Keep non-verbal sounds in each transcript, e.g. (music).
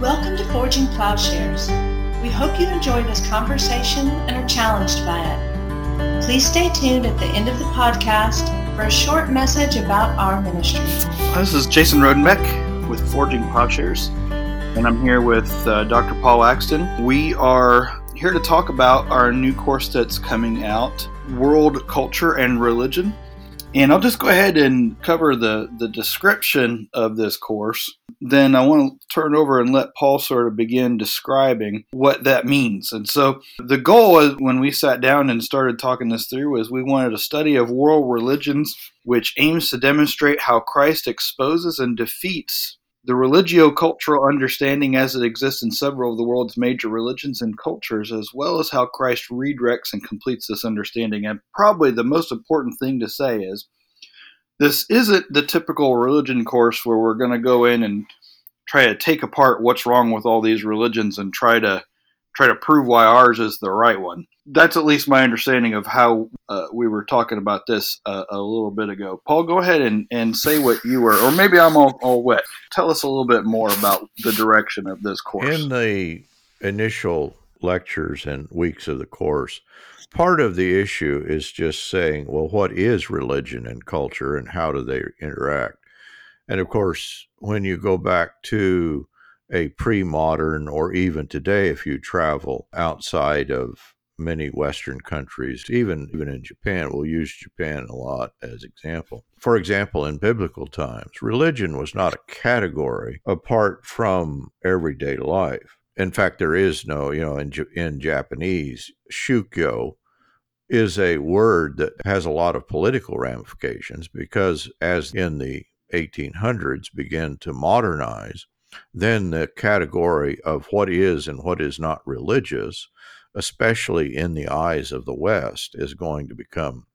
Welcome to Forging Plowshares. We hope you enjoy this conversation and are challenged by it. Please stay tuned at the end of the podcast for a short message about our ministry. This is Jason Rodenbeck with Forging Plowshares, and I'm here with uh, Dr. Paul Axton. We are here to talk about our new course that's coming out World Culture and Religion. And I'll just go ahead and cover the, the description of this course. Then I want to turn over and let Paul sort of begin describing what that means. And so the goal is when we sat down and started talking this through was we wanted a study of world religions which aims to demonstrate how Christ exposes and defeats the religio-cultural understanding as it exists in several of the world's major religions and cultures, as well as how Christ redirects and completes this understanding. And probably the most important thing to say is this isn't the typical religion course where we're going to go in and try to take apart what's wrong with all these religions and try to try to prove why ours is the right one. That's at least my understanding of how uh, we were talking about this uh, a little bit ago. Paul, go ahead and, and say what you were, or maybe I'm all, all wet. Tell us a little bit more about the direction of this course. In the initial lectures and weeks of the course, part of the issue is just saying, well, what is religion and culture and how do they interact? And of course, when you go back to a pre modern, or even today, if you travel outside of many Western countries, even, even in Japan, we'll use Japan a lot as example. For example, in biblical times, religion was not a category apart from everyday life. In fact, there is no, you know, in, in Japanese, shukyo is a word that has a lot of political ramifications because as in the 1800s began to modernize, then the category of what is and what is not religious, especially in the eyes of the West, is going to become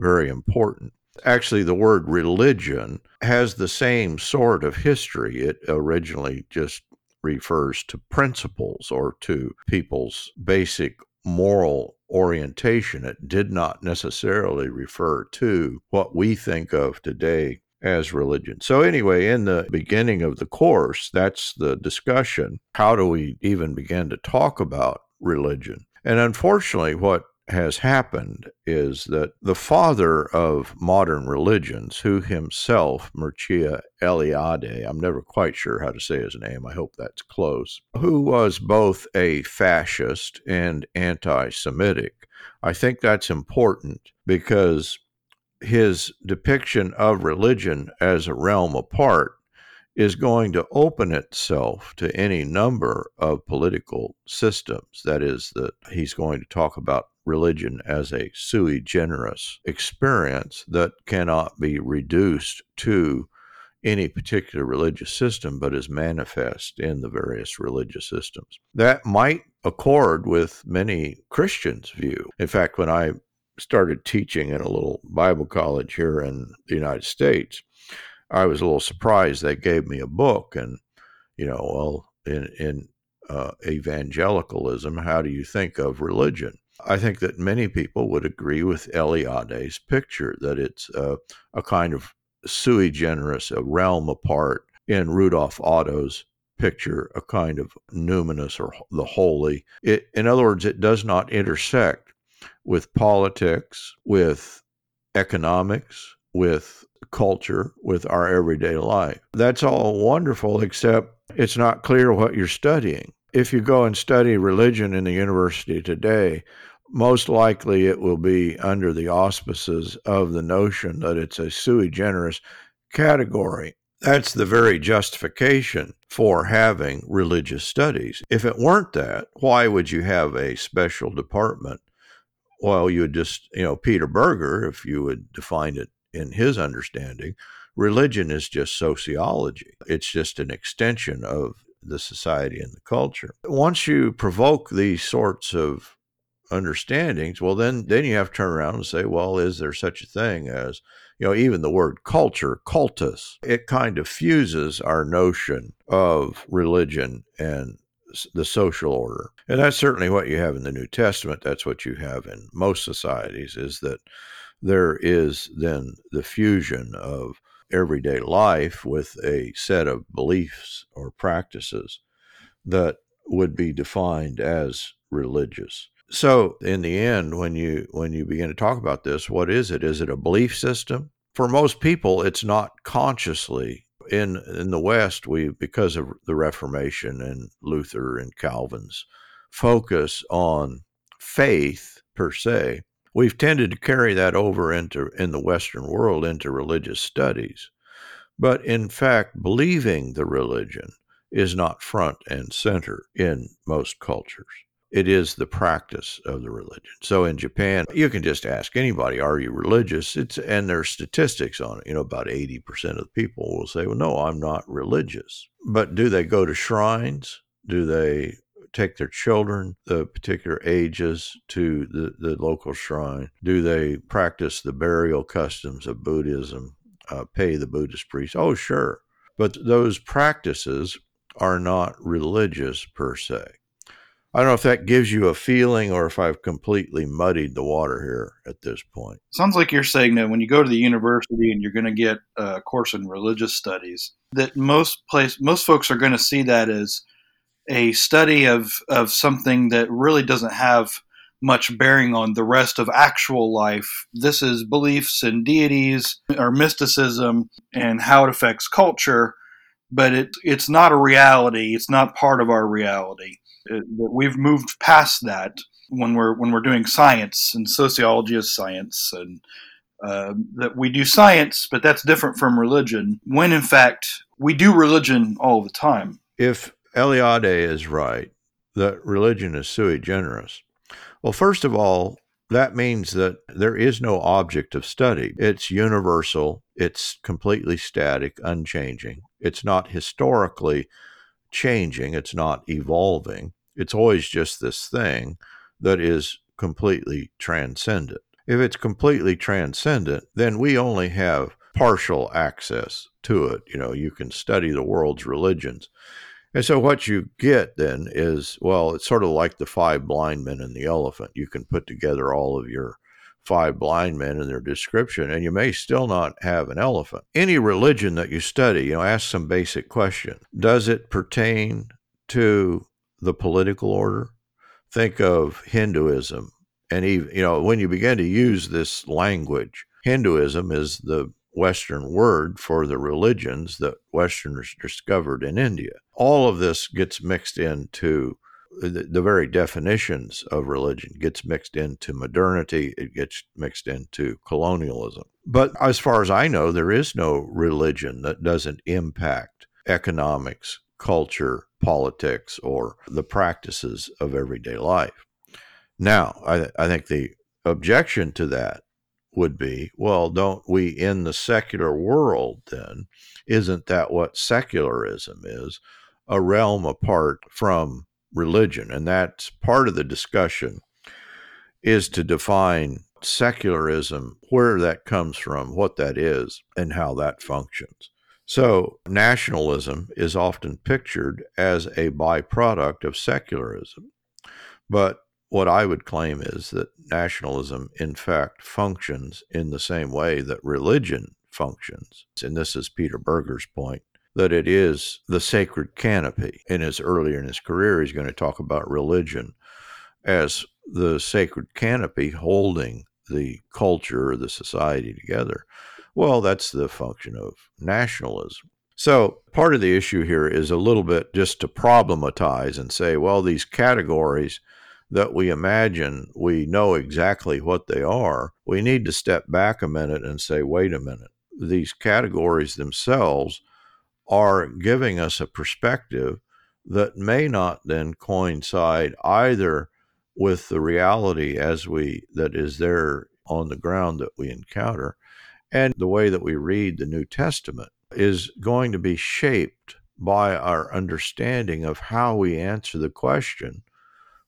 very important. Actually, the word religion has the same sort of history. It originally just refers to principles or to people's basic moral orientation. It did not necessarily refer to what we think of today as religion. So, anyway, in the beginning of the course, that's the discussion. How do we even begin to talk about religion? And unfortunately, what has happened is that the father of modern religions, who himself, Mircea Eliade, I'm never quite sure how to say his name, I hope that's close, who was both a fascist and anti Semitic. I think that's important because his depiction of religion as a realm apart is going to open itself to any number of political systems. That is, that he's going to talk about religion as a sui generis experience that cannot be reduced to any particular religious system, but is manifest in the various religious systems. That might accord with many Christians' view. In fact, when I started teaching in a little Bible college here in the United States, I was a little surprised they gave me a book. And, you know, well, in, in uh, evangelicalism, how do you think of religion? I think that many people would agree with Eliade's picture that it's a, a kind of sui generis, a realm apart. In Rudolf Otto's picture, a kind of numinous or the holy. It, in other words, it does not intersect with politics, with economics, with culture, with our everyday life. That's all wonderful, except it's not clear what you're studying. If you go and study religion in the university today, most likely it will be under the auspices of the notion that it's a sui generis category. That's the very justification for having religious studies. If it weren't that, why would you have a special department well, you would just, you know, Peter Berger, if you would define it in his understanding, religion is just sociology. It's just an extension of the society and the culture. Once you provoke these sorts of understandings, well, then then you have to turn around and say, well, is there such a thing as you know, even the word culture, cultus, it kind of fuses our notion of religion and the social order. And that's certainly what you have in the New Testament. That's what you have in most societies, is that there is then the fusion of everyday life with a set of beliefs or practices. that would be defined as religious. So in the end, when you when you begin to talk about this, what is it? Is it a belief system? For most people, it's not consciously. In in the West, we because of the Reformation and Luther and Calvin's focus on faith per se, we've tended to carry that over into in the Western world into religious studies. But in fact, believing the religion is not front and center in most cultures it is the practice of the religion. So in Japan, you can just ask anybody, "Are you religious?" It's and there's statistics on it. You know, about eighty percent of the people will say, "Well, no, I'm not religious." But do they go to shrines? Do they take their children, the particular ages, to the, the local shrine? Do they practice the burial customs of Buddhism? Uh, pay the Buddhist priest? Oh, sure. But those practices are not religious per se. I don't know if that gives you a feeling or if I've completely muddied the water here at this point. Sounds like you're saying that when you go to the university and you're going to get a course in religious studies, that most place most folks are going to see that as a study of of something that really doesn't have much bearing on the rest of actual life. This is beliefs and deities or mysticism and how it affects culture, but it it's not a reality. It's not part of our reality that we've moved past that when we're when we're doing science and sociology is science and uh, that we do science, but that's different from religion. When in fact we do religion all the time. If Eliade is right that religion is sui generis, well, first of all, that means that there is no object of study. It's universal. It's completely static, unchanging. It's not historically changing, it's not evolving. It's always just this thing that is completely transcendent. If it's completely transcendent, then we only have partial access to it. You know, you can study the world's religions. And so what you get then is, well, it's sort of like the five blind men and the elephant. You can put together all of your five blind men and their description, and you may still not have an elephant. Any religion that you study, you know, ask some basic question. Does it pertain to the political order? Think of Hinduism. And even, you know, when you begin to use this language, Hinduism is the Western word for the religions that Westerners discovered in India. All of this gets mixed into the, the, very definitions of religion gets mixed into modernity it gets mixed into colonialism but as far as i know there is no religion that doesn't impact economics culture politics or the practices of everyday life now i, I think the objection to that would be well don't we in the secular world then isn't that what secularism is a realm apart from religion. And that's part of the discussion is to define secularism, where that comes from, what that is, and how that functions. So, nationalism is often pictured as a byproduct of secularism. But what I would claim is that nationalism, in fact, functions in the same way that religion functions. And this is Peter Berger's point that it is the sacred canopy. In his earlier in his career, he's going to talk about religion as the sacred canopy holding the culture or the society together. Well, that's the function of nationalism. So, part of the issue here is a little bit just to problematize and say, well, these categories that we imagine we know exactly what they are, we need to step back a minute and say, wait a minute. These categories themselves are giving us a perspective that may not then coincide either with the reality as we that is there on the ground that we encounter and the way that we read the New Testament is going to be shaped by our understanding of how we answer the question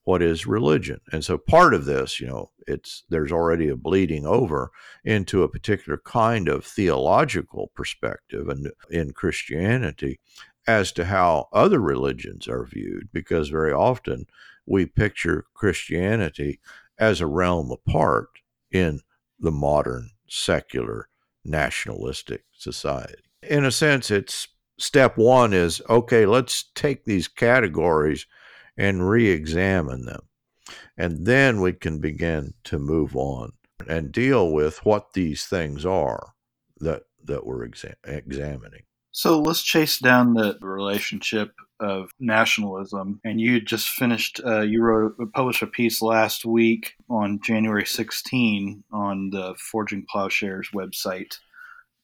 what is religion. And so part of this you know it's there's already a bleeding over into a particular kind of theological perspective and in christianity as to how other religions are viewed because very often we picture christianity as a realm apart in the modern secular nationalistic society. In a sense it's step one is okay, let's take these categories and re examine them. And then we can begin to move on and deal with what these things are that, that we're exa- examining. So let's chase down the relationship of nationalism. And you just finished, uh, you wrote, published a piece last week on January 16 on the Forging Plowshares website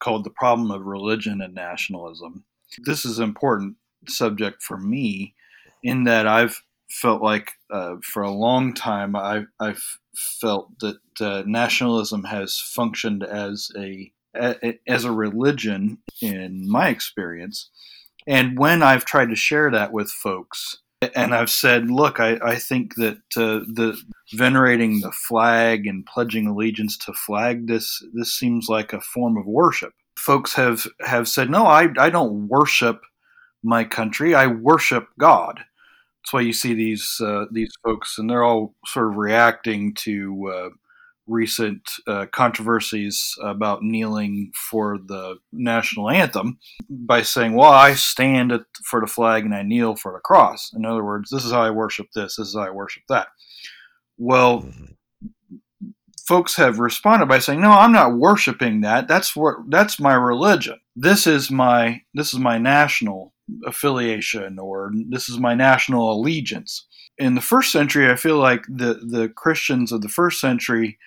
called The Problem of Religion and Nationalism. This is an important subject for me in that I've felt like uh, for a long time I, I've felt that uh, nationalism has functioned as a, a as a religion in my experience, and when I've tried to share that with folks, and I've said, look, I, I think that uh, the venerating the flag and pledging allegiance to flag this this seems like a form of worship. Folks have have said, no, I I don't worship my country. I worship God. That's why you see these uh, these folks, and they're all sort of reacting to uh, recent uh, controversies about kneeling for the national anthem by saying, "Well, I stand for the flag and I kneel for the cross." In other words, this is how I worship this. This is how I worship that. Well. Folks have responded by saying, "No, I'm not worshiping that. That's what that's my religion. This is my this is my national affiliation or this is my national allegiance. In the first century, I feel like the, the Christians of the first century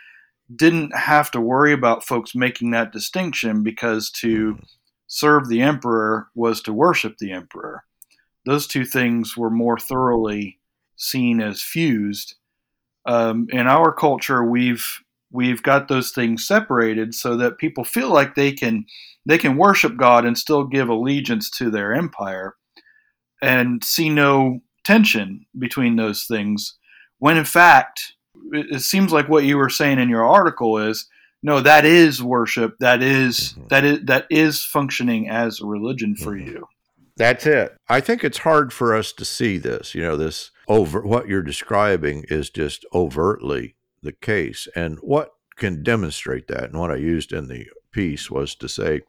didn't have to worry about folks making that distinction because to serve the emperor was to worship the emperor. Those two things were more thoroughly seen as fused. Um, in our culture, we've we've got those things separated so that people feel like they can they can worship God and still give allegiance to their empire and see no tension between those things when in fact it seems like what you were saying in your article is no that is worship that is, mm-hmm. that is that is functioning as a religion for mm-hmm. you that's it i think it's hard for us to see this you know this over what you're describing is just overtly the case and what can demonstrate that and what i used in the piece was to say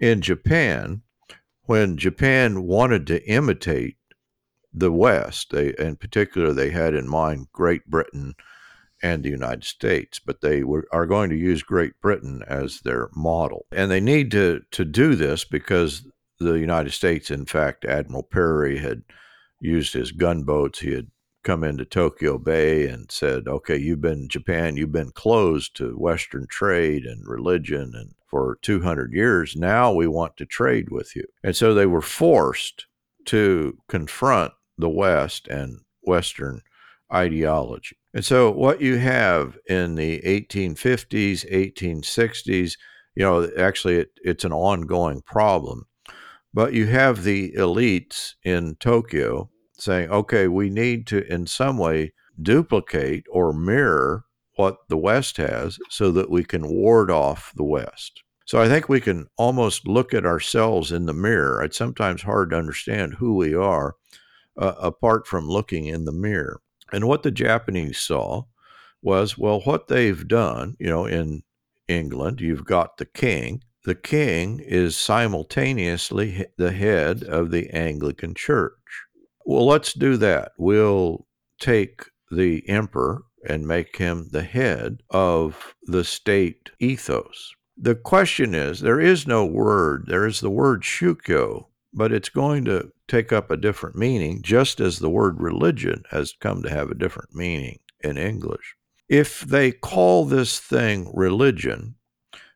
in Japan, when Japan wanted to imitate the West, they, in particular, they had in mind Great Britain and the United States, but they were, are going to use Great Britain as their model. And they need to, to do this because the United States, in fact, Admiral Perry had used his gunboats. He had come into Tokyo Bay and said, okay, you've been Japan, you've been closed to Western trade and religion and for 200 years. Now we want to trade with you. And so they were forced to confront the West and Western ideology. And so what you have in the 1850s, 1860s, you know, actually it, it's an ongoing problem. But you have the elites in Tokyo saying, okay, we need to in some way duplicate or mirror what the West has so that we can ward off the West. So I think we can almost look at ourselves in the mirror. It's sometimes hard to understand who we are uh, apart from looking in the mirror. And what the Japanese saw was, well, what they've done, you know, in England, you've got the king. The king is simultaneously the head of the Anglican Church. Well, let's do that. We'll take the emperor and make him the head of the state ethos. The question is there is no word, there is the word shukyo, but it's going to take up a different meaning, just as the word religion has come to have a different meaning in English. If they call this thing religion,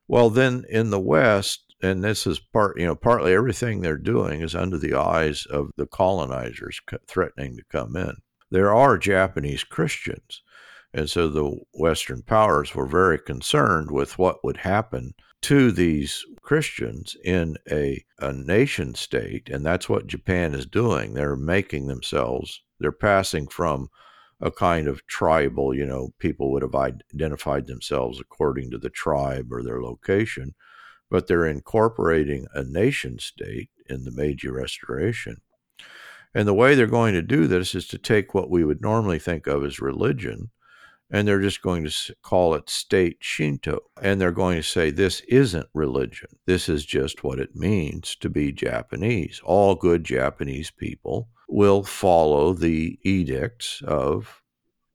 well, then in the West, and this is part, you know, partly everything they're doing is under the eyes of the colonizers threatening to come in. There are Japanese Christians. And so the Western powers were very concerned with what would happen to these Christians in a, a nation state. And that's what Japan is doing. They're making themselves, they're passing from a kind of tribal, you know, people would have identified themselves according to the tribe or their location but they're incorporating a nation state in the Meiji Restoration. And the way they're going to do this is to take what we would normally think of as religion and they're just going to call it state Shinto. And they're going to say, this isn't religion. This is just what it means to be Japanese. All good Japanese people will follow the edicts of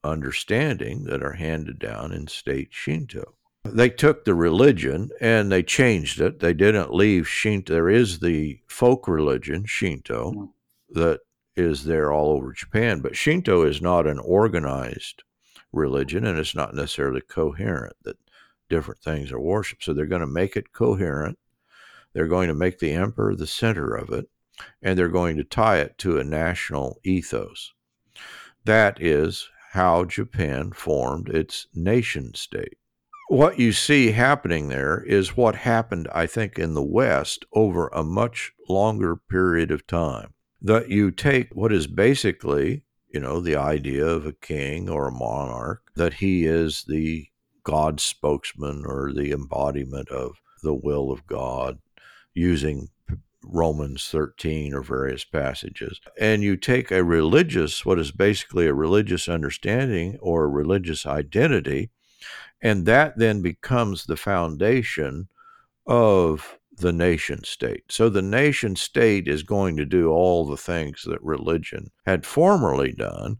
understanding that are handed down in state Shinto. They took the religion and they changed it. They didn't leave Shinto. There is the folk religion, Shinto, that is there all over Japan, but Shinto is not an organized religion and it's not necessarily coherent that different things are worshiped. So they're going to make it coherent. They're going to make the emperor the center of it, and they're going to tie it to a national ethos. That is how Japan formed its nation state. What you see happening there is what happened, I think, in the West over a much longer period of time. That you take what is basically you know, the idea of a king or a monarch, that he is the God spokesman or the embodiment of the will of God using Romans 13 or various passages. And you take a religious, what is basically a religious understanding or a religious identity, and that then becomes the foundation of the nation state. So the nation state is going to do all the things that religion had formerly done,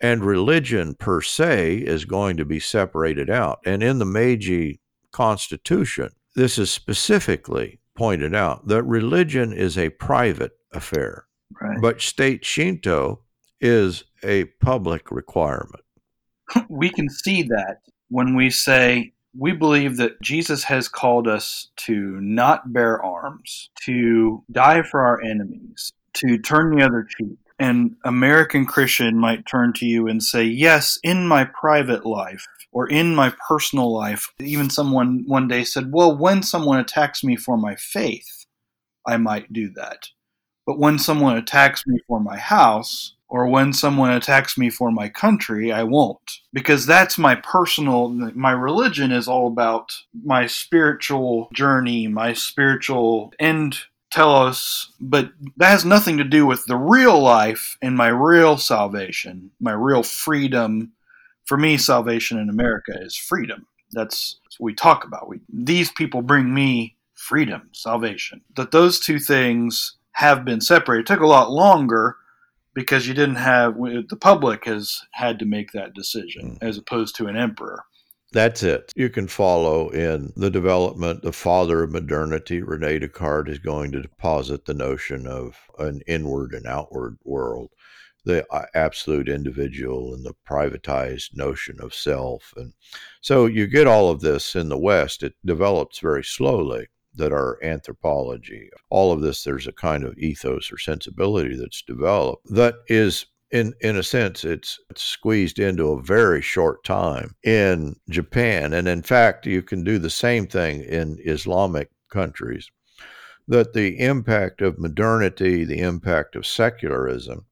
and religion per se is going to be separated out. And in the Meiji Constitution, this is specifically pointed out that religion is a private affair, right. but state Shinto is a public requirement. (laughs) We can see that when we say we believe that Jesus has called us to not bear arms, to die for our enemies, to turn the other cheek. An American Christian might turn to you and say, Yes, in my private life or in my personal life. Even someone one day said, Well, when someone attacks me for my faith, I might do that. But when someone attacks me for my house, or when someone attacks me for my country, I won't. Because that's my personal, my religion is all about my spiritual journey, my spiritual end telos, but that has nothing to do with the real life and my real salvation, my real freedom. For me, salvation in America is freedom. That's what we talk about. We, these people bring me freedom, salvation. That those two things have been separated. It took a lot longer because you didn't have the public has had to make that decision mm. as opposed to an emperor. That's it. You can follow in the development. The father of modernity, Rene Descartes, is going to deposit the notion of an inward and outward world, the uh, absolute individual and the privatized notion of self. And so you get all of this in the West. It develops very slowly that are anthropology. All of this, there's a kind of ethos or sensibility that's developed that is in in a sense it's, it's, squeezed into a very short time in Japan and in fact you can do the same thing in Islamic countries that the impact of modernity the impact of secularism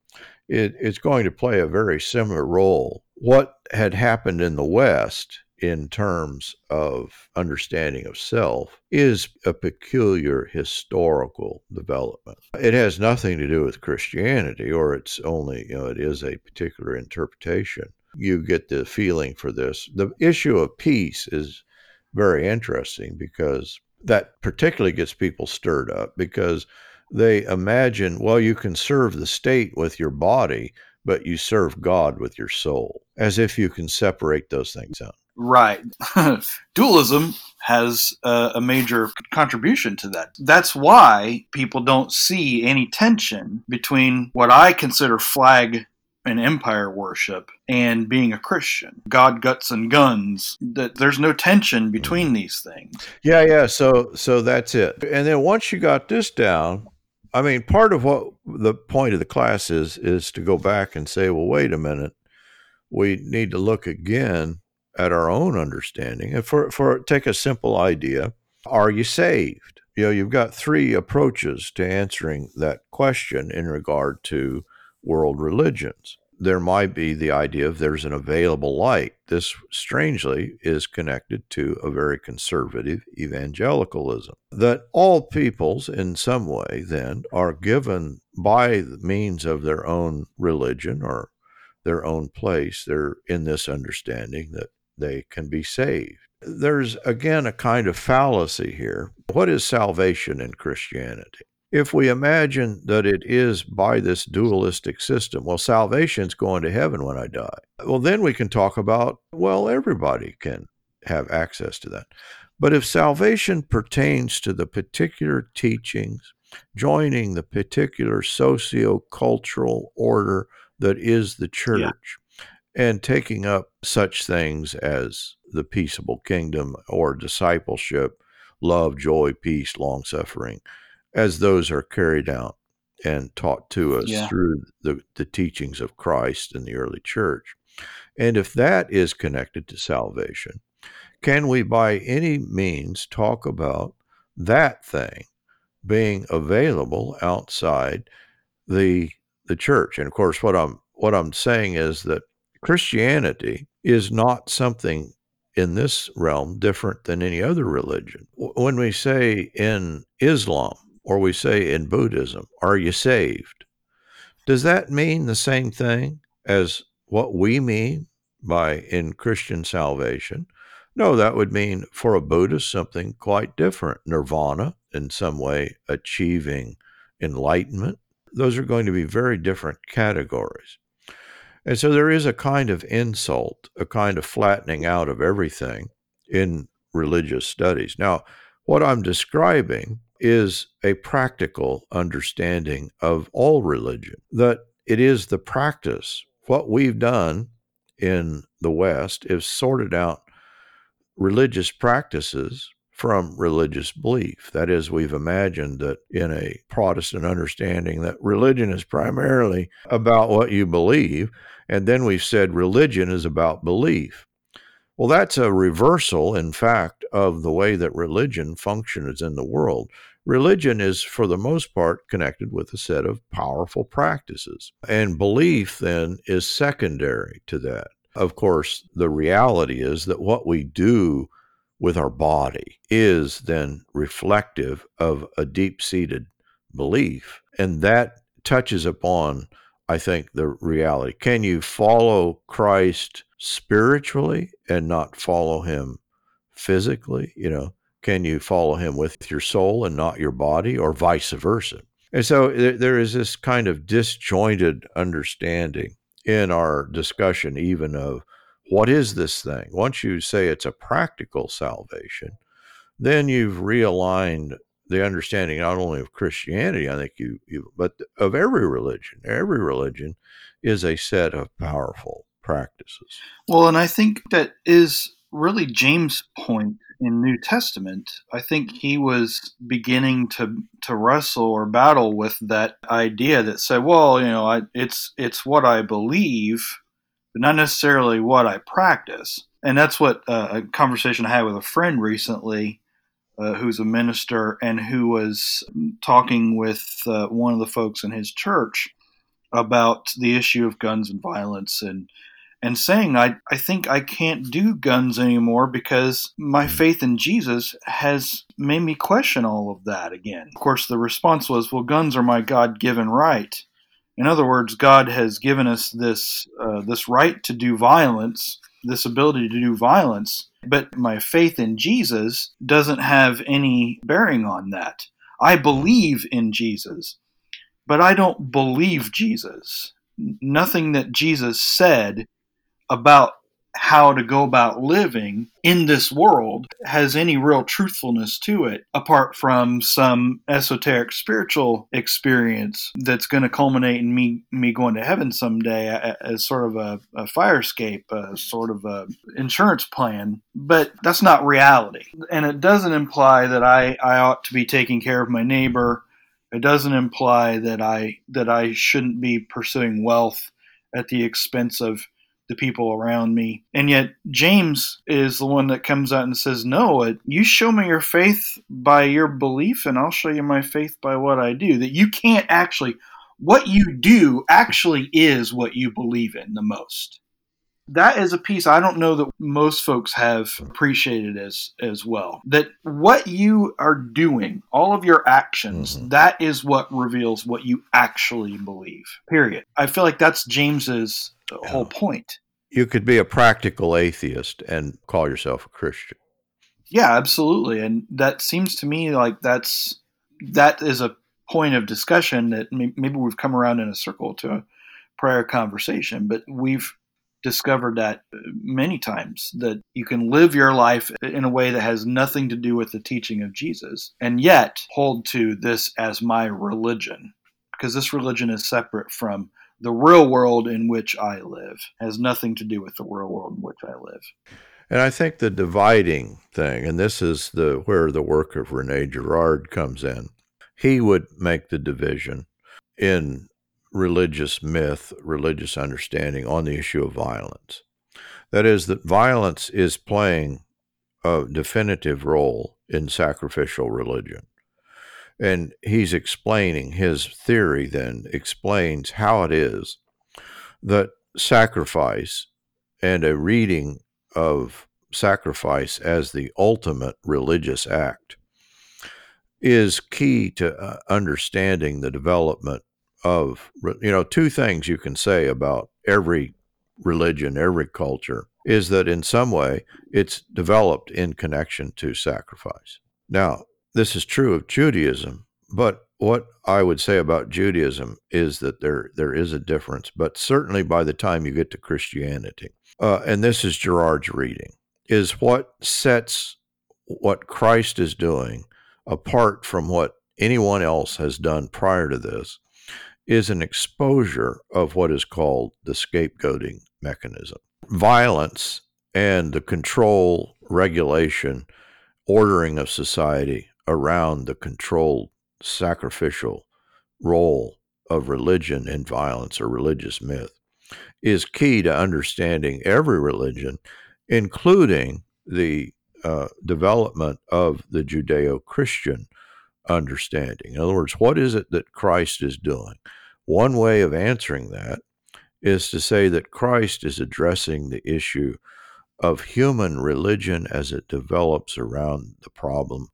it, it's going to play a very similar role what had happened in the west in terms of understanding of self is a peculiar historical development. It has nothing to do with Christianity, or it's only, you know, it is a particular interpretation. You get the feeling for this. The issue of peace is very interesting because that particularly gets people stirred up because they imagine, well, you can serve the state with your body, but you serve God with your soul, as if you can separate those things out. Right. (laughs) Dualism has a, a, major contribution to that. That's why people don't see any tension between what I consider flag and empire worship and being a Christian. God, guts, and guns. That there's no tension between these things. Yeah, yeah. So, so that's it. And then once you got this down, I mean, part of what the point of the class is is to go back and say, well, wait a minute. We need to look again at our own understanding. And for, for take a simple idea, are you saved? You know, you've got three approaches to answering that question in regard to world religions. There might be the idea of there's an available light. This, strangely, is connected to a very conservative evangelicalism. That all peoples, in some way, then, are given by means of their own religion or their own place. They're in this understanding that they can be saved. There's again a kind of fallacy here. What is salvation in Christianity? If we imagine that it is by this dualistic system, well, salvation's going to heaven when I die. Well, then we can talk about, well, everybody can have access to that. But if salvation pertains to the particular teachings, joining the particular socio-cultural order that is the church, yeah. And taking up such things as the peaceable kingdom or discipleship, love, joy, peace, long suffering, as those are carried out and taught to us yeah. through the, the teachings of Christ in the early church. And if that is connected to salvation, can we by any means talk about that thing being available outside the the church? And of course what I'm what I'm saying is that Christianity is not something in this realm different than any other religion. When we say in Islam or we say in Buddhism, are you saved? Does that mean the same thing as what we mean by in Christian salvation? No, that would mean for a Buddhist something quite different. Nirvana, in some way, achieving enlightenment. Those are going to be very different categories. And so there is a kind of insult, a kind of flattening out of everything in religious studies. Now, what I'm describing is a practical understanding of all religion, that it is the practice. What we've done in the West is sorted out religious practices from religious belief. That is, we've imagined that in a Protestant understanding that religion is primarily about what you believe, and then we've said religion is about belief. Well, that's a reversal, in fact, of the way that religion functions in the world. Religion is, for the most part, connected with a set of powerful practices. And belief, then, is secondary to that. Of course, the reality is that what we do with our body is then reflective of a deep seated belief. And that touches upon, I think, the reality. Can you follow Christ spiritually and not follow him physically? You know, can you follow him with your soul and not your body, or vice versa? And so there is this kind of disjointed understanding in our discussion, even of what is this thing? Once you say it's a practical salvation, then you've realigned the understanding not only of Christianity, I think you, you but of every religion. Every religion is a set of powerful practices. Well, and I think that is really James' point in New Testament. I think he was beginning to to wrestle or battle with that idea that said, well, you know, I, it's it's what I believe but not necessarily what I practice. And that's what uh, a conversation I had with a friend recently uh, who's a minister and who was talking with uh, one of the folks in his church about the issue of guns and violence and and saying I, I think I can't do guns anymore because my hmm. faith in Jesus has made me question all of that again. Of course the response was, well guns are my God given right. In other words, God has given us this uh, this right to do violence, this ability to do violence, but my faith in Jesus doesn't have any bearing on that. I believe in Jesus, but I don't believe Jesus. Nothing that Jesus said about how to go about living in this world has any real truthfulness to it apart from some esoteric spiritual experience that's going to culminate in me me going to heaven someday as sort of a, a fire escape a sort of a insurance plan. But that's not reality. And it doesn't imply that I, I ought to be taking care of my neighbor. It doesn't imply that I that I shouldn't be pursuing wealth at the expense of the people around me. And yet, James is the one that comes out and says, No, you show me your faith by your belief, and I'll show you my faith by what I do. That you can't actually, what you do actually is what you believe in the most. That is a piece I don't know that most folks have appreciated as as well. That what you are doing, all of your actions, mm-hmm. that is what reveals what you actually believe. Period. I feel like that's James's the whole point. You could be a practical atheist and call yourself a Christian. Yeah, absolutely. And that seems to me like that's that is a point of discussion that maybe we've come around in a circle to a prior conversation, but we've discovered that many times that you can live your life in a way that has nothing to do with the teaching of Jesus and yet hold to this as my religion because this religion is separate from the real world in which I live has nothing to do with the real world in which I live. And I think the dividing thing, and this is the where the work of Rene Girard comes in. He would make the division in religious myth, religious understanding on the issue of violence. That is, that violence is playing a definitive role in sacrificial religion. And he's explaining his theory, then explains how it is that sacrifice and a reading of sacrifice as the ultimate religious act is key to uh, understanding the development of you know two things you can say about every religion every culture is that in some way it's developed in connection to sacrifice. Now this is true of judaism but what i would say about judaism is that there there is a difference but certainly by the time you get to christianity uh, and this is Girard's reading is what sets what christ is doing apart from what anyone else has done prior to this is an exposure of what is called the scapegoating mechanism. Violence and the control, regulation, ordering of society around the controlled sacrificial role of religion in violence or religious myth is key to understanding every religion, including the uh, development of the Judeo Christian understanding. In other words, what is it that Christ is doing? One way of answering that is to say that Christ is addressing the issue of human religion as it develops around the problem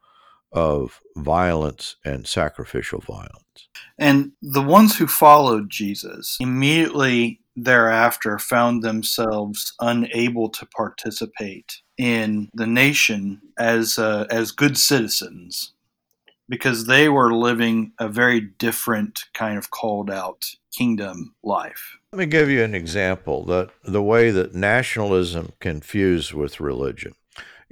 of violence and sacrificial violence. And the ones who followed Jesus immediately thereafter found themselves unable to participate in the nation as uh, as good citizens because they were living a very different kind of called out kingdom life. Let me give you an example that the way that nationalism can fuse with religion.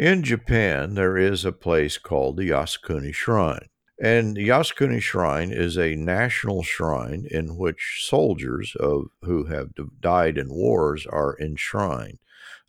In Japan, there is a place called the Yasukuni Shrine. And the Yasukuni Shrine is a national shrine in which soldiers of who have died in wars are enshrined.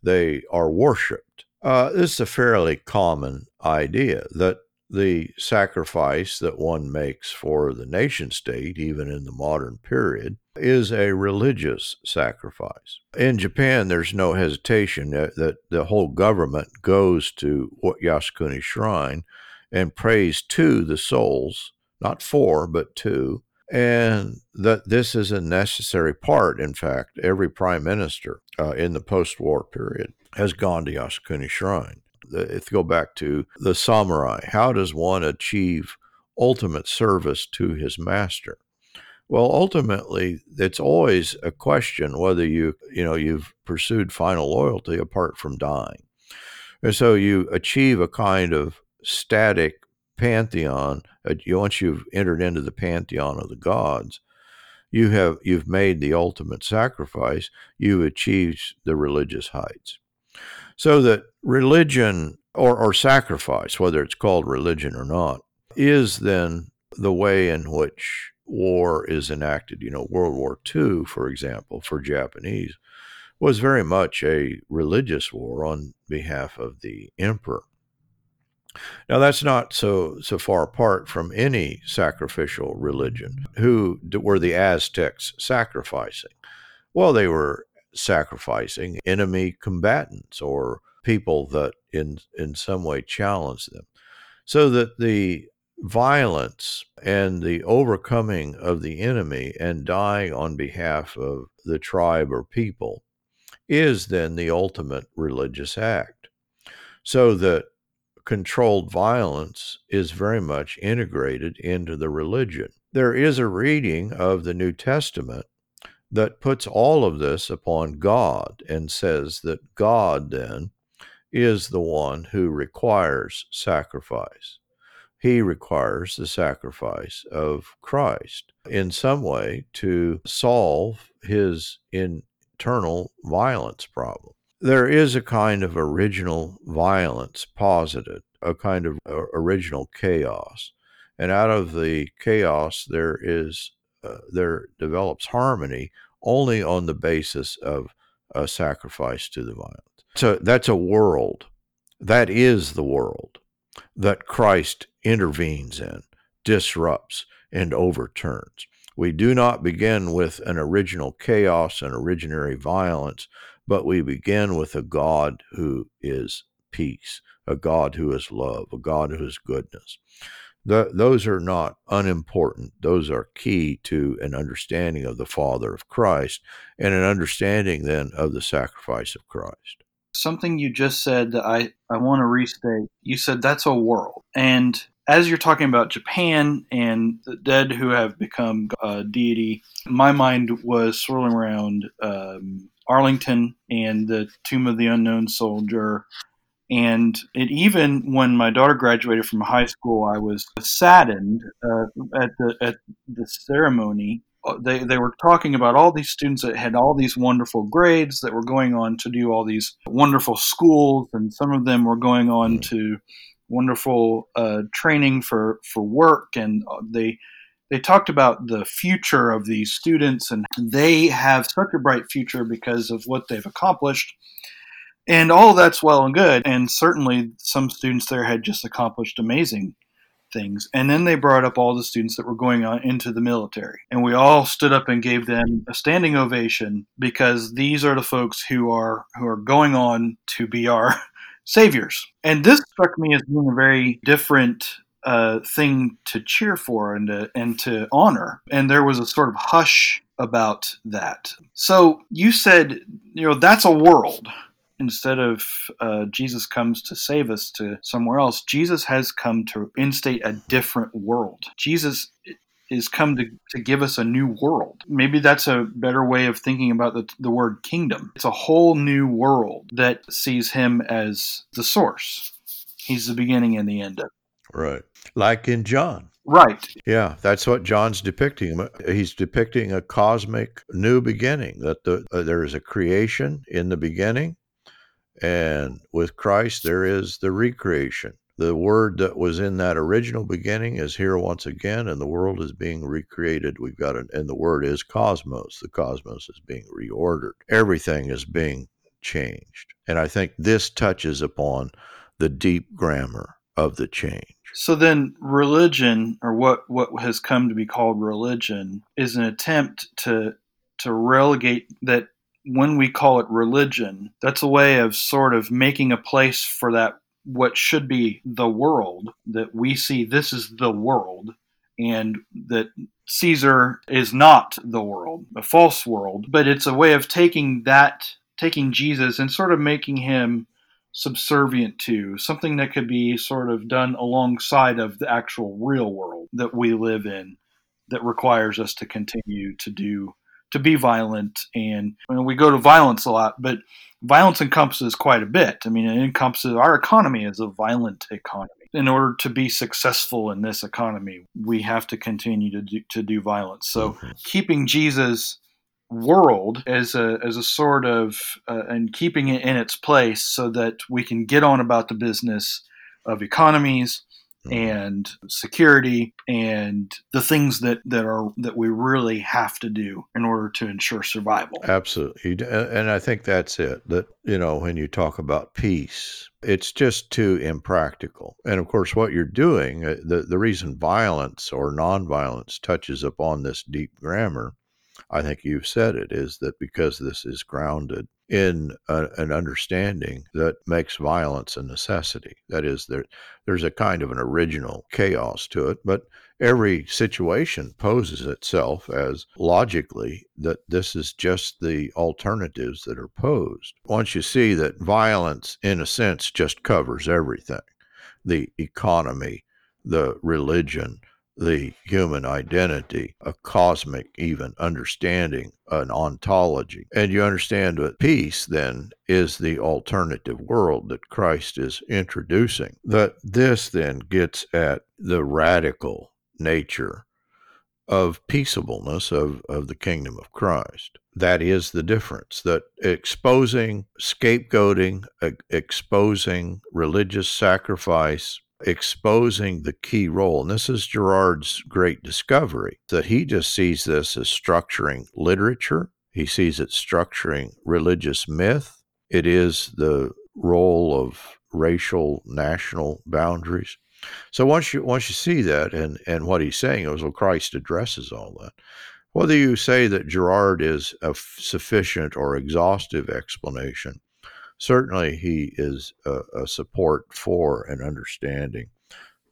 They are worshipped. Uh, this is a fairly common idea that the sacrifice that one makes for the nation state, even in the modern period, is a religious sacrifice. In Japan, there's no hesitation that, the whole government goes to Yasukuni Shrine and prays to the souls, not for, but to, and that this is a necessary part. In fact, every prime minister uh, in the post war period has gone to Yasukuni Shrine if you go back to the samurai, how does one achieve ultimate service to his master? Well, ultimately, it's always a question whether you, you know, you've pursued final loyalty apart from dying. And so you achieve a kind of static pantheon. Uh, once you've entered into the pantheon of the gods, you have you've made the ultimate sacrifice. You've achieved the religious heights. So that religion or, or sacrifice, whether it's called religion or not, is then the way in which war is enacted. You know, World War II, for example, for Japanese, was very much a religious war on behalf of the emperor. Now that's not so so far apart from any sacrificial religion. Who were the Aztecs sacrificing? Well, they were sacrificing enemy combatants or people that in in some way challenged them so that the violence and the overcoming of the enemy and dying on behalf of the tribe or people is then the ultimate religious act so that controlled violence is very much integrated into the religion there is a reading of the new testament that puts all of this upon God and says that God then is the one who requires sacrifice. He requires the sacrifice of Christ in some way to solve his internal violence problem. There is a kind of original violence posited, a kind of uh, original chaos. And out of the chaos, there is uh, there develops harmony only on the basis of a sacrifice to the violence. So that's a world. That is the world that Christ intervenes in, disrupts, and overturns. We do not begin with an original chaos and originary violence, but we begin with a God who is peace, a God who is love, a God who is goodness. The, those are not unimportant. Those are key to an understanding of the Father of Christ and an understanding then of the sacrifice of Christ. Something you just said that I, I want to restate. You said that's a world. And as you're talking about Japan and the dead who have become a deity, my mind was swirling around um, Arlington and the Tomb of the Unknown Soldier and it even when my daughter graduated from high school, I was saddened uh, at the at the ceremony. Uh, they they were talking about all these students that had all these wonderful grades that were going on to do all these wonderful schools, and some of them were going on mm. to wonderful uh, training for for work, and uh, they they talked about the future of these students, and they have such a bright future because of what they've accomplished and all that's well and good. And certainly some students there had just accomplished amazing things. And then they brought up all the students that were going on into the military. And we all stood up and gave them a standing ovation because these are the folks who are who are going on to be our (laughs) saviors. And this struck me as being a very different uh, thing to cheer for and to, and to honor. And there was a sort of hush about that. So you said, you know, that's a world instead of uh, Jesus comes to save us to somewhere else, Jesus has come to instate a different world. Jesus is come to, to give us a new world. Maybe that's a better way of thinking about the, the word kingdom. It's a whole new world that sees him as the source. He's the beginning and the end of it. Right. Like in John. Right. Yeah, that's what John's depicting. He's depicting a cosmic new beginning. That the, uh, there is a creation in the beginning, and with Christ, there is the recreation. The word that was in that original beginning is here once again, and the world is being recreated. We've got it, and the word is cosmos. The cosmos is being reordered. Everything is being changed. And I think this touches upon the deep grammar of the change. So then religion or what what has come to be called religion is an attempt to to relegate that when we call it religion, that's a way of sort of making a place for that what should be the world that we see this is the world and that Caesar is not the world, a false world, but it's a way of taking that taking Jesus and sort of making him subservient to something that could be sort of done alongside of the actual real world that we live in that requires us to continue to do to be violent. And I mean, we go to violence a lot, but violence encompasses quite a bit. I mean, it encompasses our economy is a violent economy. In order to be successful in this economy, we have to continue to do, to do violence. So, mm-hmm. keeping Jesus world as a as a sort of uh, and keeping it in its place so that we can get on about the business of economies. And security and the things that that are that we really have to do in order to ensure survival. Absolutely. And i think that's it that you know when you talk about peace it's just too impractical. And of course what you're doing uh, the the reason violence or nonviolence touches upon this deep grammar I think you've said it, is that because this is grounded in a, an understanding that makes violence a necessity. That is, there, there's a kind of an original chaos to it, but every situation poses itself as logically that this is just the alternatives that are posed. Once you see that violence, in a sense, just covers everything the economy, the religion, the human identity, a cosmic, even understanding, an ontology. And you understand that peace then is the alternative world that Christ is introducing. That this then gets at the radical nature of peaceableness of, of the kingdom of Christ. That is the difference. That exposing scapegoating, exposing religious sacrifice, exposing the key role. And this is Girard's great discovery that he just sees this as structuring literature, he sees it structuring religious myth. It is the role of racial national boundaries. So once you once you see that and and what he's saying is well Christ addresses all that. Whether you say that Girard is a sufficient or exhaustive explanation, certainly he is a, a support for an understanding,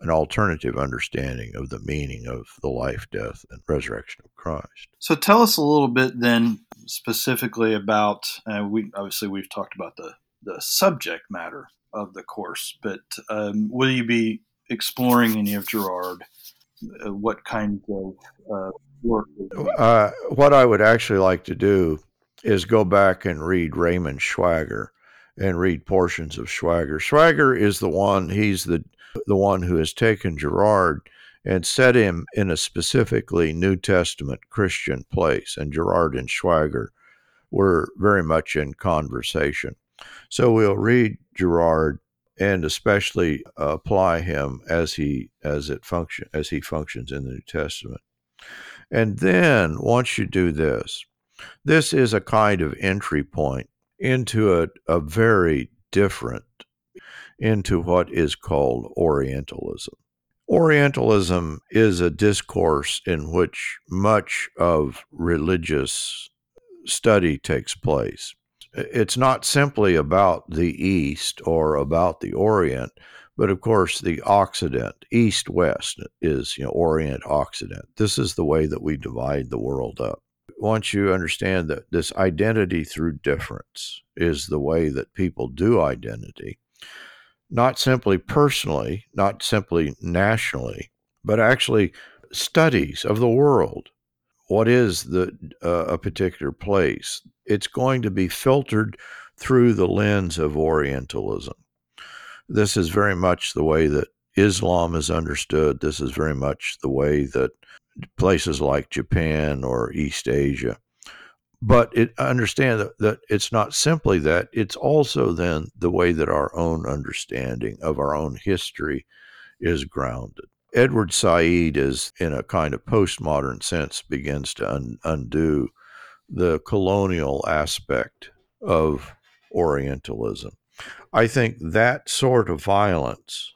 an alternative understanding of the meaning of the life, death, and resurrection of Christ. So tell us a little bit then specifically about, uh, we obviously we've talked about the, the subject matter of the course, but um, will you be exploring any of Girard? Uh, what kind of uh, work? Uh, what I would actually like to do is go back and read Raymund Schwager and read portions of Schwager. Schwager is the one, he's the, the one who has taken Girard and set him in a specifically New Testament Christian place. And Girard and Schwager were very much in conversation. So we'll read Girard and especially apply him as he as it function as he functions in the New Testament. And then once you do this, this is a kind of entry point into a, a very different, into what is called Orientalism. Orientalism is a discourse in which much of religious study takes place. It's not simply about the East or about the Orient, but of course the Occident, East West is, you know, Orient Occident. This is the way that we divide the world up once you understand that this identity through difference is the way that people do identity, not simply personally, not simply nationally, but actually studies of the world. What is the uh, a particular place? It's going to be filtered through the lens of Orientalism. This is very much the way that Islam is understood. This is very much the way that places like Japan or East Asia. But it, understand that, that it's not simply that, it's also then the way that our own understanding of our own history is grounded. Edward Said is, in a kind of postmodern sense, begins to un- undo the colonial aspect of Orientalism. I think that sort of violence,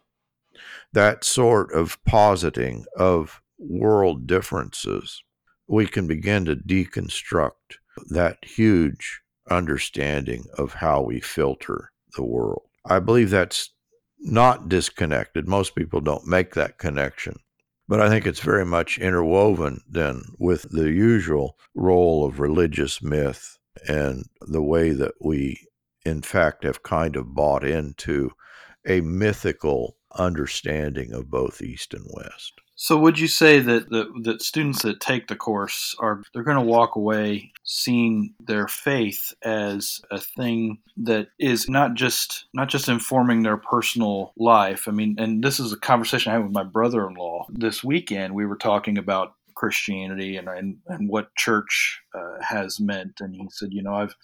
that sort of positing of world differences, we can begin to deconstruct that huge understanding of how we filter the world. I believe that's not disconnected. Most people don't make that connection. But I think it's very much interwoven then with the usual role of religious myth and the way that we, in fact, have kind of bought into a mythical understanding of both East and West. So, would you say that the, that students that take the course are they're going to walk away seeing their faith as a thing that is not just not just informing their personal life? I mean, and this is a conversation I had with my brother-in-law this weekend. We were talking about Christianity and and, and what church uh, has meant, and he said, you know, I've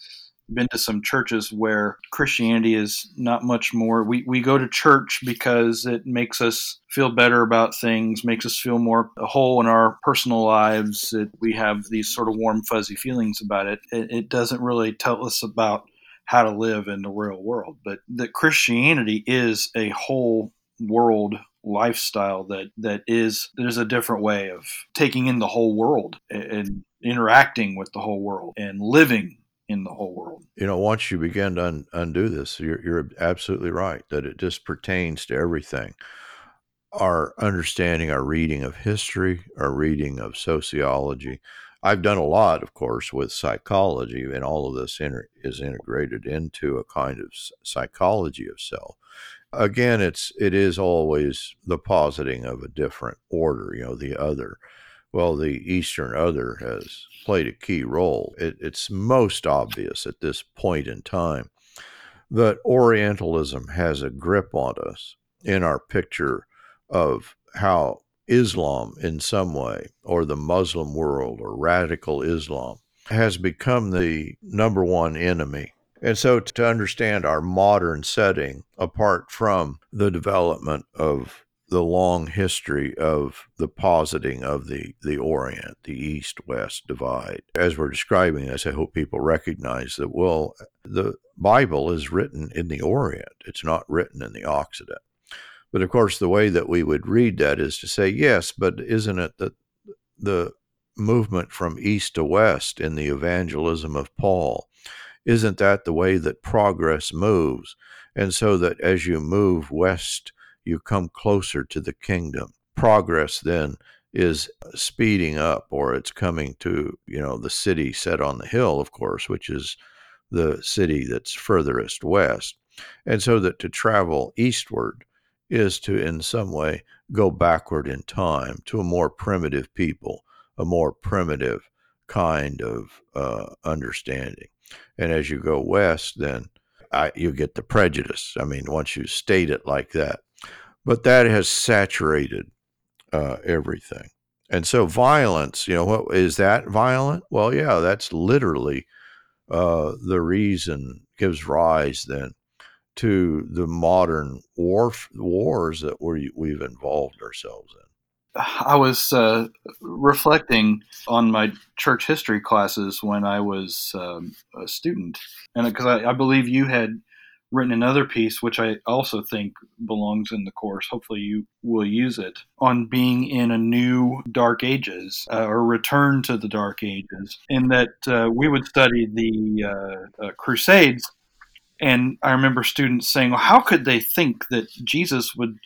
been to some churches where Christianity is not much more. We, we go to church because it makes us feel better about things, makes us feel more whole in our personal lives. It, we have these sort of warm, fuzzy feelings about it. it. It doesn't really tell us about how to live in the real world. But that Christianity is a whole world lifestyle that that is there's a different way of taking in the whole world and interacting with the whole world and living in the whole world. You know, once you begin to un- undo this, you're, you're absolutely right that it just pertains to everything. Our understanding, our reading of history, our reading of sociology. I've done a lot, of course, with psychology, and all of this inter- is integrated into a kind of psychology of self. again, it's it is always the positing of a different order, you know, the other. Well, the Eastern other has played a key role. It, it's most obvious at this point in time that Orientalism has a grip on us in our picture of how Islam, in some way, or the Muslim world, or radical Islam, has become the number one enemy. And so, to understand our modern setting, apart from the development of the long history of the positing of the, the Orient, the East West divide. As we're describing this, I hope people recognize that, well, the Bible is written in the Orient, it's not written in the Occident. But of course, the way that we would read that is to say, yes, but isn't it that the movement from east to west in the evangelism of Paul? Isn't that the way that progress moves? And so that as you move west, you come closer to the kingdom. Progress then is speeding up or it's coming to, you know, the city set on the hill, of course, which is the city that's furthest west. And so that to travel eastward is to, in some way, go backward in time to a more primitive people, a more primitive kind of uh, understanding. And as you go west, then I, you get the prejudice. I mean, once you state it like that, but that has saturated uh, everything. And so, violence, you know, what is that violent? Well, yeah, that's literally uh, the reason gives rise then to the modern war wars that we we've involved ourselves in. I was uh, reflecting on my church history classes when I was um, a student, and because I, I, believe you had written another piece, which I also think belongs in the course. Hopefully, you will use it on being in a new Dark Ages uh, or return to the Dark Ages, in that uh, we would study the uh, uh Crusades. And I remember students saying, well, "How could they think that Jesus would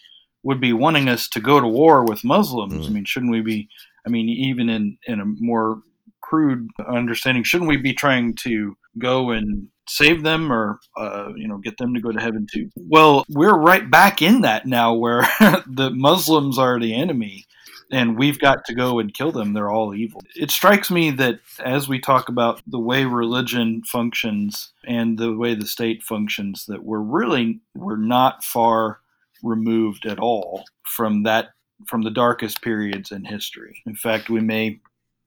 would be wanting us to go to war with Muslims? Mm. I mean, shouldn't we be? I mean, even in in a more crude understanding, shouldn't we be trying to go and save them or uh, you know get them to go to heaven too. Well we're right back in that now where (laughs) the muslims are the enemy and we've got to go and kill them. They're all evil. It strikes me that as we talk about the way religion functions and the way the state functions that we're really we're not far removed at all from that from the darkest periods in history. In fact we may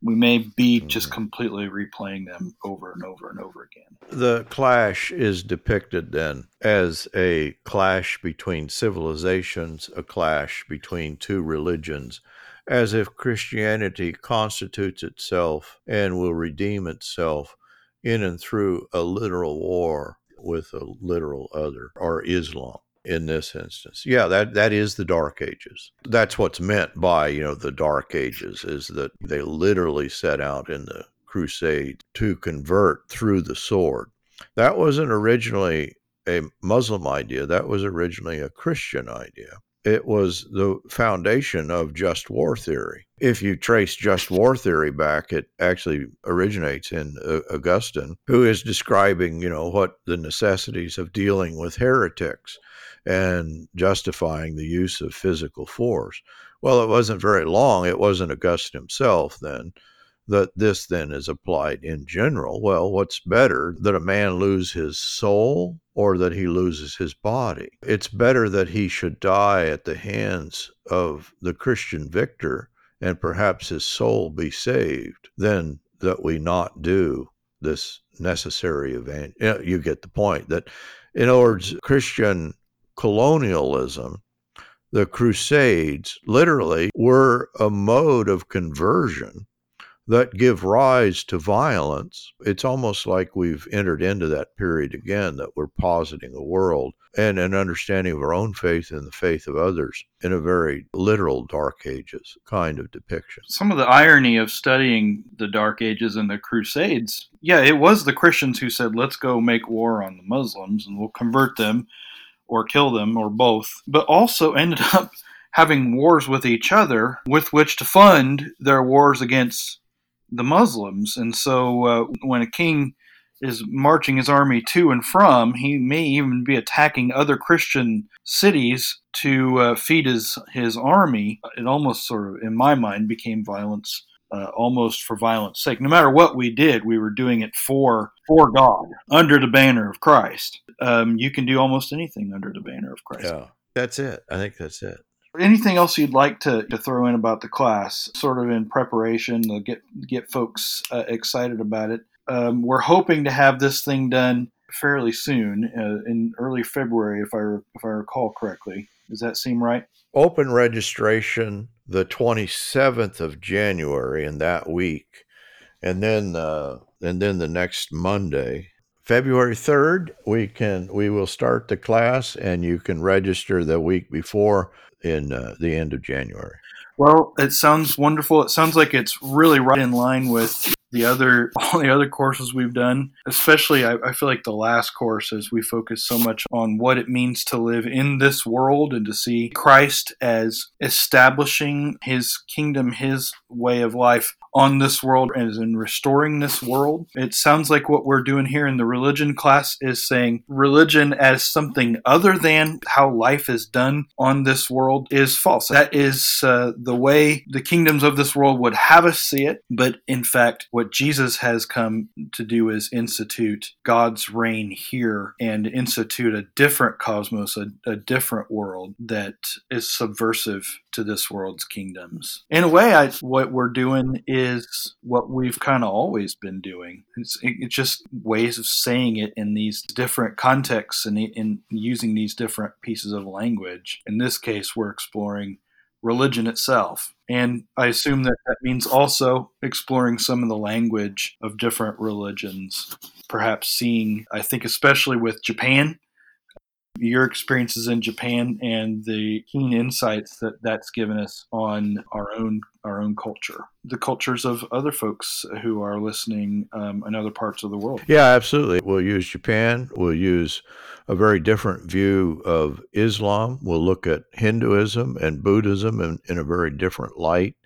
we may be just mm-hmm. completely replaying them over and over and over again. The clash is depicted then as a clash between civilizations, a clash between two religions, as if Christianity constitutes itself and will redeem itself in and through a literal war with a literal other, or Islam in this instance. Yeah, that that is the dark ages. That's what's meant by, you know, the dark ages is that they literally set out in the crusade to convert through the sword. That wasn't originally a Muslim idea, that was originally a Christian idea. It was the foundation of just war theory. If you trace just war theory back, it actually originates in uh, Augustine, who is describing, you know, what the necessities of dealing with heretics and justifying the use of physical force. Well, it wasn't very long. It wasn't Augustine himself then that this then is applied in general. Well, what's better that a man lose his soul or that he loses his body? It's better that he should die at the hands of the Christian victor and perhaps his soul be saved than that we not do this necessary event. You get the point that, in other words, Christian colonialism, the Crusades literally were a mode of conversion that give rise to violence. It's almost like we've entered into that period again, that we're positing a world and an understanding of our own faith and the faith of others in a very literal Dark Ages kind of depiction. Some of the irony of studying the Dark Ages and the Crusades, yeah, it was the Christians who said, let's go make war on the Muslims and we'll convert them or kill them or both, but also ended (laughs) up having wars with each other with which to fund their wars against the Muslims. And so uh, when a king is marching his army to and from. He may even be attacking other Christian cities to uh, feed his his army. It almost sort of, in my mind, became violence. Uh, almost for violence sake. No matter what we did, we were doing it for for God under the banner of Christ. Um, you can do almost anything under the banner of Christ. Yeah, that's it. I think that's it. Anything else you'd like to, to throw in about the class, sort of in preparation to get get folks uh, excited about it? Um, we're hoping to have this thing done fairly soon, uh, in early February, if I if I recall correctly. Does that seem right? Open registration the 27th of January in that week, and then uh, and then the next Monday, February 3rd, we can we will start the class, and you can register the week before in uh, the end of January. Well, it sounds wonderful. It sounds like it's really right in line with the other (laughs) all the other courses we've done especially I, I, feel like the last course as we focus so much on what it means to live in this world and to see christ as establishing his kingdom his way of life on this world and in restoring this world. It sounds like what we're doing here in the religion class is saying religion as something other than how life is done on this world is false. That is uh, the way the kingdoms of this world would have us see it but in fact what Jesus has come to do is institute God's reign here and institute a different cosmos, a, a different world that is subversive to this world's kingdoms. In a way, I, what we're doing is what we've kind of always been doing. It's, it's, just ways of saying it in these different contexts and in using these different pieces of language. In this case, we're exploring religion itself. And I assume that that means also exploring some of the language of different religions, perhaps seeing, I think, especially with Japan, your experiences in Japan and the keen insights that that's given us on our own our own culture, the cultures of other folks who are listening um, in other parts of the world. Yeah, absolutely. We'll use Japan. We'll use a very different view of Islam. We'll look at Hinduism and Buddhism in, in a very different light.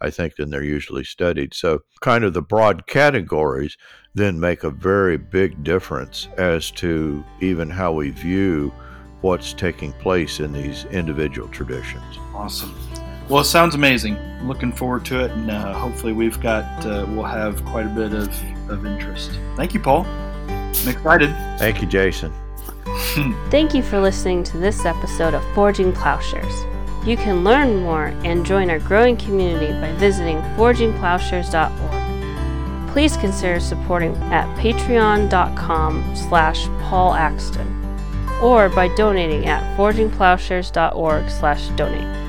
I think, than they're usually studied. So, kind of the broad categories then make a very big difference as to even how we view what's taking place in these individual traditions. Awesome. Well, it sounds amazing. Looking forward to it, and uh, hopefully, we've got uh, we'll have quite a bit of, of interest. Thank you, Paul. I'm excited. Thank you, Jason. (laughs) Thank you for listening to this episode of Forging Plowshares. You can learn more and join our growing community by visiting forgingplowshares.org. Please consider supporting at patreon.com slash Paul Axton or by donating at forgingplowshares.org slash donate.